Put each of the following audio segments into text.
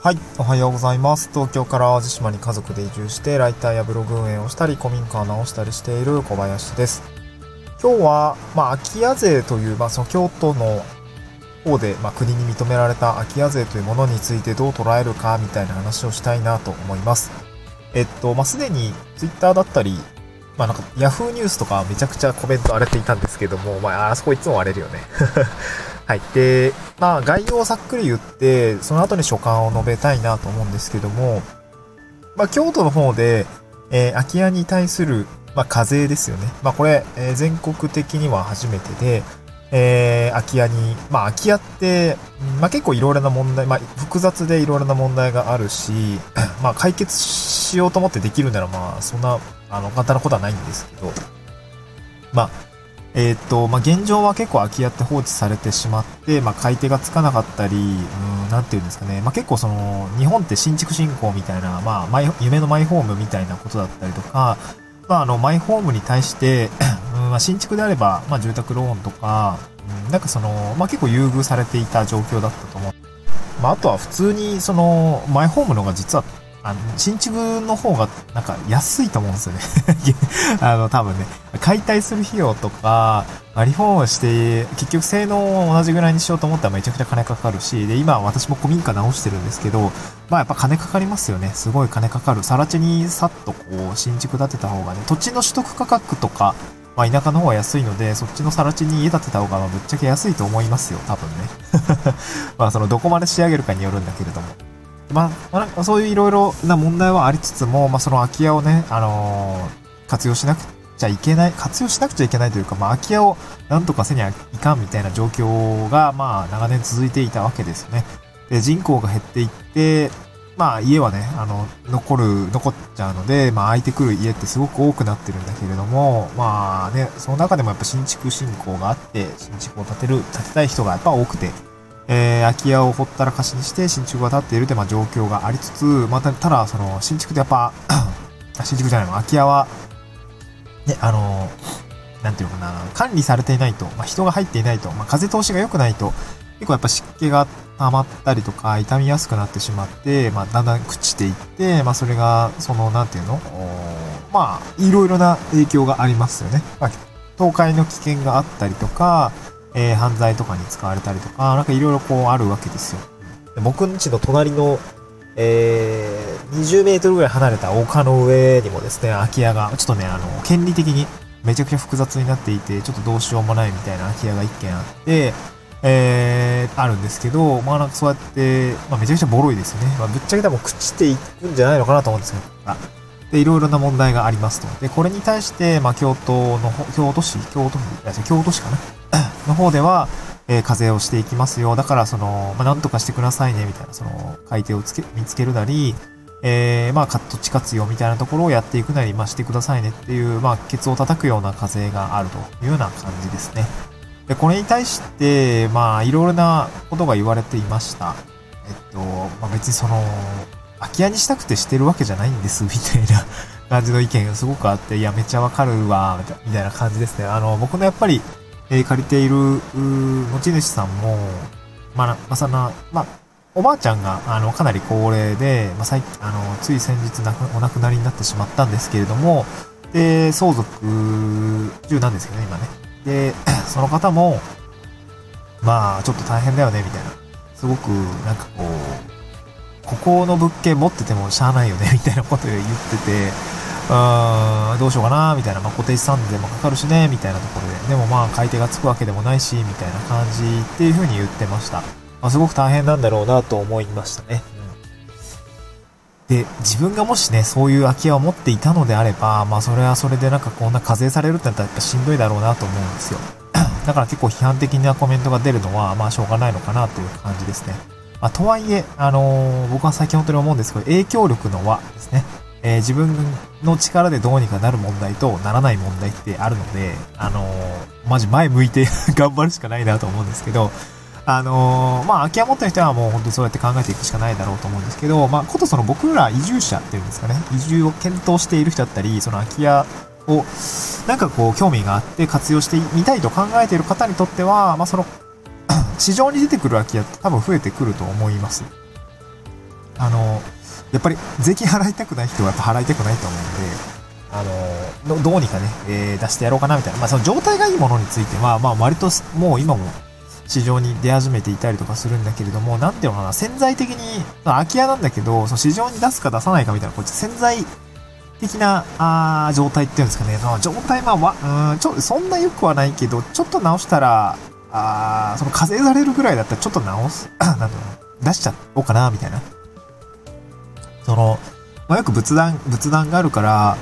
はい、おはようございます。東京から淡路島に家族で移住して、ライターやブログ運営をしたり、古民家を直したりしている小林です。今日は、まあ、空き家税という、まあ、その京都の方で、まあ、国に認められた空き家税というものについてどう捉えるか、みたいな話をしたいなと思います。えっと、まあ、すでに Twitter だったり、まあ、なんか Yahoo ニュースとかめちゃくちゃコメント荒れていたんですけども、まあ、あそこいつも荒れるよね。はい。で、まあ、概要をざっくり言って、その後に所感を述べたいなと思うんですけども、まあ、京都の方で、えー、空き家に対する、まあ、課税ですよね。まあ、これ、えー、全国的には初めてで、えー、空き家に、まあ、空き家って、まあ、結構いろいろな問題、まあ、複雑でいろいろな問題があるし、まあ、解決しようと思ってできるなら、まあ、そんな、あの、簡単なことはないんですけど、まあ、えっ、と、まあ、現状は結構空き家って放置されてしまって、まあ、買い手がつかなかったり、うん、なんていうんですかね、まあ、結構その、日本って新築振興みたいな、まあ、マイ、夢のマイホームみたいなことだったりとか、まあ、あの、マイホームに対して、うんまあ、新築であれば、まあ、住宅ローンとか、うん、なんかその、まあ、結構優遇されていた状況だったと思う。まあ、あとは普通に、その、マイホームのが実はあの、新築の方がなんか安いと思うんですよね。あの、多分ね、解体する費用とかま、リフォームして、結局性能を同じぐらいにしようと思ったらめちゃくちゃ金かかるし、で、今私も古民家直してるんですけど、まあやっぱ金かかりますよね。すごい金かかる。更地にさっとこう、新築建てた方がね、土地の取得価格とか、まあ田舎の方が安いので、そっちの更地に家建てた方がぶっちゃけ安いと思いますよ、多分ね。まあそのどこまで仕上げるかによるんだけれども。まあ、まあ、そういういろいろな問題はありつつも、まあ、その空き家をね、あのー、活用しなくてちゃいけない、活用しなくちゃいけないというか、まあ、空き家をなんとかせにゃいかんみたいな状況が、まあ、長年続いていたわけですよね。で、人口が減っていって、まあ、家はね、あの、残る、残っちゃうので、まあ、空いてくる家ってすごく多くなってるんだけれども、まあね、その中でもやっぱ新築振興があって、新築を建てる、建てたい人がやっぱ多くて、えー、空き家をほったらかしにして新築が建っているという、まあ、状況がありつつ、また、ただ、その、新築でやっぱ 新築じゃないの、空き家は、ね、あのなんていうのかな、管理されていないと、まあ、人が入っていないと、まあ、風通しが良くないと、結構やっぱ湿気が溜まったりとか、傷みやすくなってしまって、まあ、だんだん朽ちていって、まあ、それが、その、なんていうのまあ、いろいろな影響がありますよね。まあ、倒壊の危険があったりとか、えー、犯罪とかに使われたりとか、なんかいろいろこうあるわけですよ。僕んちの隣の、えー、20メートルぐらい離れた丘の上にもですね、空き家が、ちょっとね、あの、権利的にめちゃくちゃ複雑になっていて、ちょっとどうしようもないみたいな空き家が一軒あって、えー、あるんですけど、まあなんかそうやって、まあめちゃくちゃボロいですよね。まあぶっちゃけ多分朽ちていくんじゃないのかなと思うんですけど、あで、いろいろな問題がありますと。で、これに対して、まあ京都の、京都市、京都府、京都市かな の方では、えー、課税をしていきますよ。だから、その、まあ、なんとかしてくださいね、みたいな、その、買い手をつけ、見つけるなり、えー、まあ、土地活用みたいなところをやっていくなり、まあ、してくださいねっていう、まあ、ケツを叩くような課税があるというような感じですね。で、これに対して、まあ、いろいろなことが言われていました。えっと、まあ、別にその、空き家にしたくてしてるわけじゃないんです、みたいな感じの意見がすごくあって、いや、めっちゃわかるわ、みたいな感じですね。あの、僕のやっぱり、えー、借りている、持ち主さんも、まあ、まさな、まあ、おばあちゃんが、あの、かなり高齢で、まあ、最あの、つい先日なく、お亡くなりになってしまったんですけれども、で、相続中なんですけどね、今ね。で、その方も、まあ、ちょっと大変だよね、みたいな。すごく、なんかこう、ここの物件持っててもしゃあないよね、みたいなことを言ってて、うん、どうしようかな、みたいな、まあ、固定資産税もかかるしね、みたいなところで、でもまあ、買い手がつくわけでもないし、みたいな感じっていう風に言ってました。まあ、すごく大変なんだろうなと思いましたね。うん、で、自分がもしね、そういう空き家を持っていたのであれば、まあ、それはそれでなんかこんな課税されるってなったらやっぱしんどいだろうなと思うんですよ。だから結構批判的なコメントが出るのは、まあ、しょうがないのかなという感じですね。まあ、とはいえ、あのー、僕は最近本当に思うんですけど、影響力の輪ですね。えー、自分の力でどうにかなる問題とならない問題ってあるので、あのー、マジ前向いて 頑張るしかないなと思うんですけど、あのー、まあ、空き家持ってる人はもう本当そうやって考えていくしかないだろうと思うんですけど、まあ、ことその僕ら移住者っていうんですかね、移住を検討している人だったり、その空き家を、なんかこう、興味があって活用してみたいと考えている方にとっては、まあ、その、市場に出てくる空き家って多分増えてくると思います。あの、やっぱり税金払いたくない人はやっぱ払いたくないと思うんで、あの、どうにかね、えー、出してやろうかなみたいな。まあその状態がいいものについては、まあ割ともう今も市場に出始めていたりとかするんだけれども、なんていうのかな、潜在的に、空き家なんだけど、その市場に出すか出さないかみたいな、こっち潜在的な、あ状態っていうんですかね。その状態、まあ、わ、うん、ちょ、そんな良くはないけど、ちょっと直したら、あその課税されるぐらいだったらちょっと直す、なんだろう、出しちゃおうかな、みたいな。その、まあ、よく仏壇、仏壇があるから、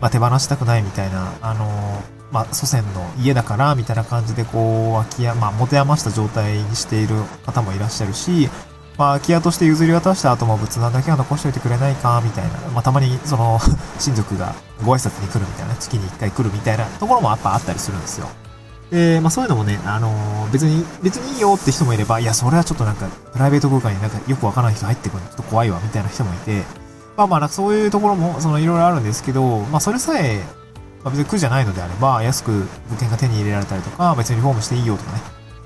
まあ、手放したくないみたいな、あのまあ、祖先の家だから、みたいな感じで、こう、空き家、まあ、持て余した状態にしている方もいらっしゃるし、まあ、空き家として譲り渡した後も仏壇だけは残しておいてくれないか、みたいな。まあ、たまに、その、親族がご挨拶に来るみたいな、月に一回来るみたいなところもやっぱあったりするんですよ。で、まあそういうのもね、あのー、別に、別にいいよって人もいれば、いや、それはちょっとなんか、プライベート空間になんかよくわからない人入ってくるのちょっと怖いわ、みたいな人もいて、まあまあ、そういうところも、その、いろいろあるんですけど、まあそれさえ、まあ、別に苦じゃないのであれば、安く物件が手に入れられたりとか、別にリフォームしていいよとかね、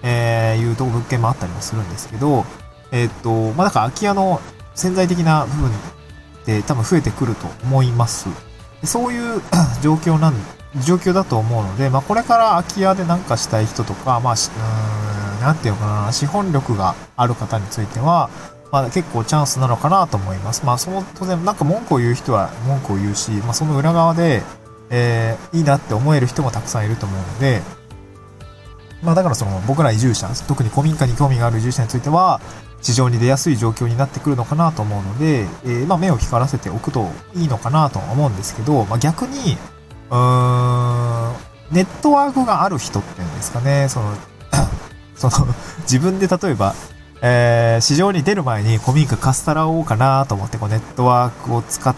えー、いうと物件もあったりもするんですけど、えー、っと、まあだから空き家の潜在的な部分って多分増えてくると思います。そういう 状況なん状況だと思うので、まあ、これから空き家で何かしたい人とか、まあ、うーん、なんていうのかな、資本力がある方については、まあ、結構チャンスなのかなと思います。まあ、その、当然、なんか文句を言う人は文句を言うし、まあ、その裏側で、えー、いいなって思える人もたくさんいると思うので、まあ、だからその、僕ら移住者、特に古民家に興味がある移住者については、市場に出やすい状況になってくるのかなと思うので、えー、まあ、目を光らせておくといいのかなとは思うんですけど、まあ、逆に、うーん、ネットワークがある人っていうんですかね、その、その、自分で例えば、えー、市場に出る前に古民家貸したらおうかなと思って、こうネットワークを使っ、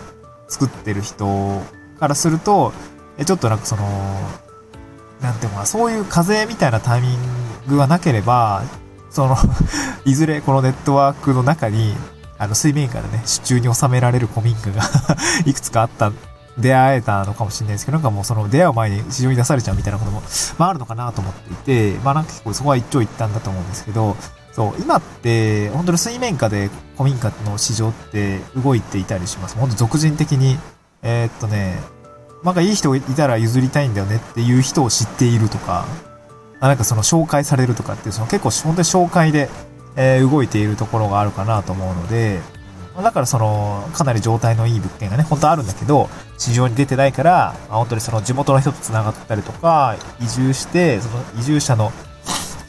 作ってる人からすると、えちょっとなんかその、なんていうのかなそういう風みたいなタイミングがなければ、その いずれこのネットワークの中に、あの、水面下でね、手中に収められる古民家が いくつかあった出会えたのかもしれないですけど、なんかもうその出会う前に市場に出されちゃうみたいなことも、まああるのかなと思っていて、まあなんか結構そこは一長一短だと思うんですけど、そう、今って、本当に水面下で古民家の市場って動いていたりします。本当俗人的に、えー、っとね、なんかいい人いたら譲りたいんだよねっていう人を知っているとか、なんかその紹介されるとかっていう、その結構本当に紹介で、えー、動いているところがあるかなと思うので、だからその、かなり状態のいい物件がね、本当あるんだけど、市場に出てないから、本当にその地元の人と繋がったりとか、移住して、その移住者の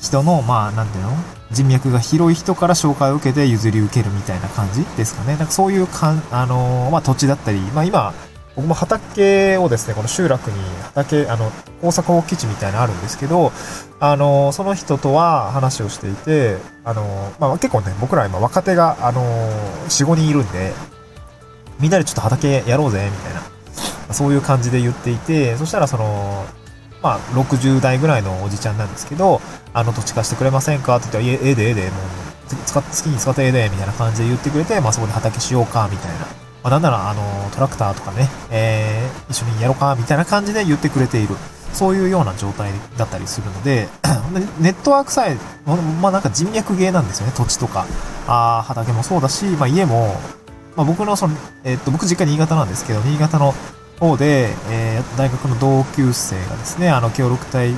人の、まあ、なんていうの？人脈が広い人から紹介を受けて譲り受けるみたいな感じですかね。なんかそういうかん、あのー、まあ土地だったり、まあ今、僕も畑をですね、この集落に畑、あの、大阪放基地みたいなのあるんですけど、あの、その人とは話をしていて、あの、まあ、結構ね、僕ら今若手が、あの、4、5人いるんで、みんなでちょっと畑やろうぜ、みたいな、そういう感じで言っていて、そしたらその、まあ、60代ぐらいのおじちゃんなんですけど、あの土地貸してくれませんか？って言ったら、ええでええで、もう、使っ好きに使ってええで、みたいな感じで言ってくれて、まあそこで畑しようか、みたいな。まあ、なんなら、あの、トラクターとかね、えー、一緒にやろうか、みたいな感じで言ってくれている。そういうような状態だったりするので、ネットワークさえ、まあなんか人脈芸なんですよね、土地とか、あ畑もそうだし、まあ家も、まあ僕のその、えー、っと、僕実家新潟なんですけど、新潟の方で、えー、大学の同級生がですね、あの、協力隊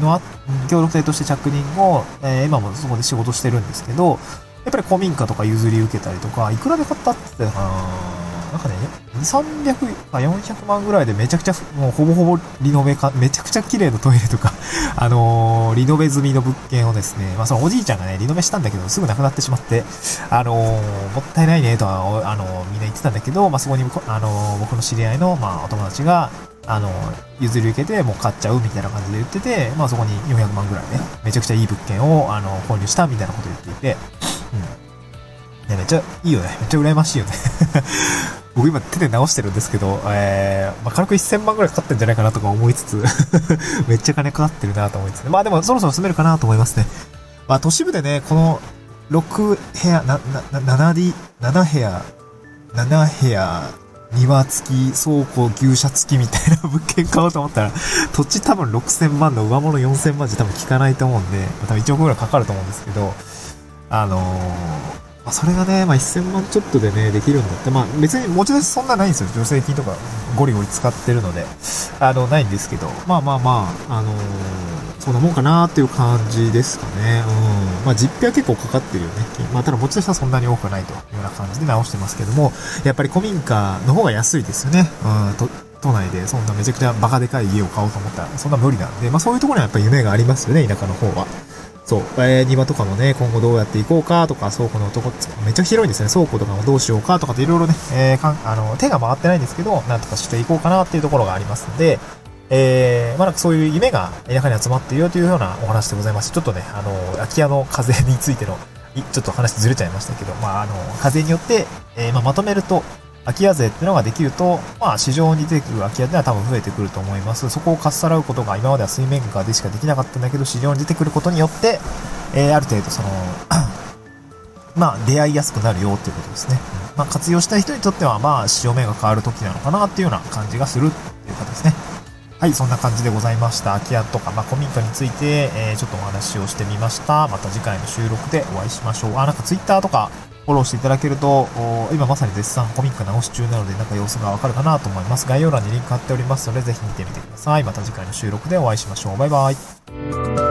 の、協力隊として着任後、えー、今もそこで仕事してるんですけど、やっぱり古民家とか譲り受けたりとか、いくらで買ったって。言ってたかななんかね、2、300 400万ぐらいでめちゃくちゃ、もうほぼほぼリノベか、めちゃくちゃ綺麗なトイレとか あのー、リノベ済みの物件をですね、まあそのおじいちゃんがね、リノベしたんだけど、すぐ亡くなってしまって、あのー、もったいないねとは、あのー、みんな言ってたんだけど、まあそこに、あの僕の知り合いの、まあお友達が、あの、譲り受けてもう買っちゃうみたいな感じで言ってて、まあそこに400万ぐらいね、めちゃくちゃいい物件を、あの、購入したみたいなこと言っていて、うん。ね、めっちゃいいよね。めっちゃ羨ましいよね 僕今手で直してるんですけど、えー、まあ、軽く1000万ぐらいかかってんじゃないかなとか思いつつ めっちゃ金かかってるなと思いつつ、まあでもそろそろ住めるかなと思いますね。まあ都市部でね、この6部屋、な、な、7 D、7部屋、7部屋、庭付き、倉庫、牛舎付きみたいな物件買おうと思ったら、土地多分6000万の上物4000万じゃ多分効かないと思うんで、多分1億ぐらいかかると思うんですけど、あのー、まあ、それがね、まあ、1000万ちょっとでね、できるんだって、まあ、別に持ち出しそんなないんですよ。助成金とかゴリゴリ使ってるので、あの、ないんですけど、まあまあまあ、あのー、そんなもんかなっていう感じですかね。うん。まあ、実費は結構かかってるよね。まあ、ただ持ち出しはそんなに多くないというような感じで直してますけども、やっぱり古民家の方が安いですよね。うん、と都内でそんなめちゃくちゃバカでかい家を買おうと思ったら、そんな無理なんで、まあそういうところにはやっぱ夢がありますよね、田舎の方は。そう、えー、庭とかもね、今後どうやっていこうかとか、倉庫のとこ、めっちゃ広いんですね。倉庫とかもどうしようかとかっていろいろね、えー、かん、あの、手が回ってないんですけど、なんとかしていこうかなっていうところがありますので、えー、まあ、そういう夢が田舎に集まっているよというようなお話でございます。ちょっとね、あの、空き家の風についての、ちょっと話ずれちゃいましたけど、まあ、あの、風によって、えー、まあ、まとめると、空き家税っていうのができると、まあ市場に出てくる空き家っていうのは多分増えてくると思います。そこをかっさらうことが今までは水面下でしかできなかったんだけど、市場に出てくることによって、えー、ある程度その まあ出会いやすくなるよっていうことですね。まあ活用したい人にとっては、まあ市場面が変わる時なのかなっていうような感じがするっていうことですね。はい、そんな感じでございました。空き家とか、まあ、古民家について、えー、ちょっとお話をしてみました。また次回の収録でお会いしましょう。あ、なんか Twitter とか、フォローしていただけると、今まさに絶賛コミック直し中なので、なんか様子がわかるかなと思います。概要欄にリンク貼っておりますので、ぜひ見てみてください。また次回の収録でお会いしましょう。バイバイ。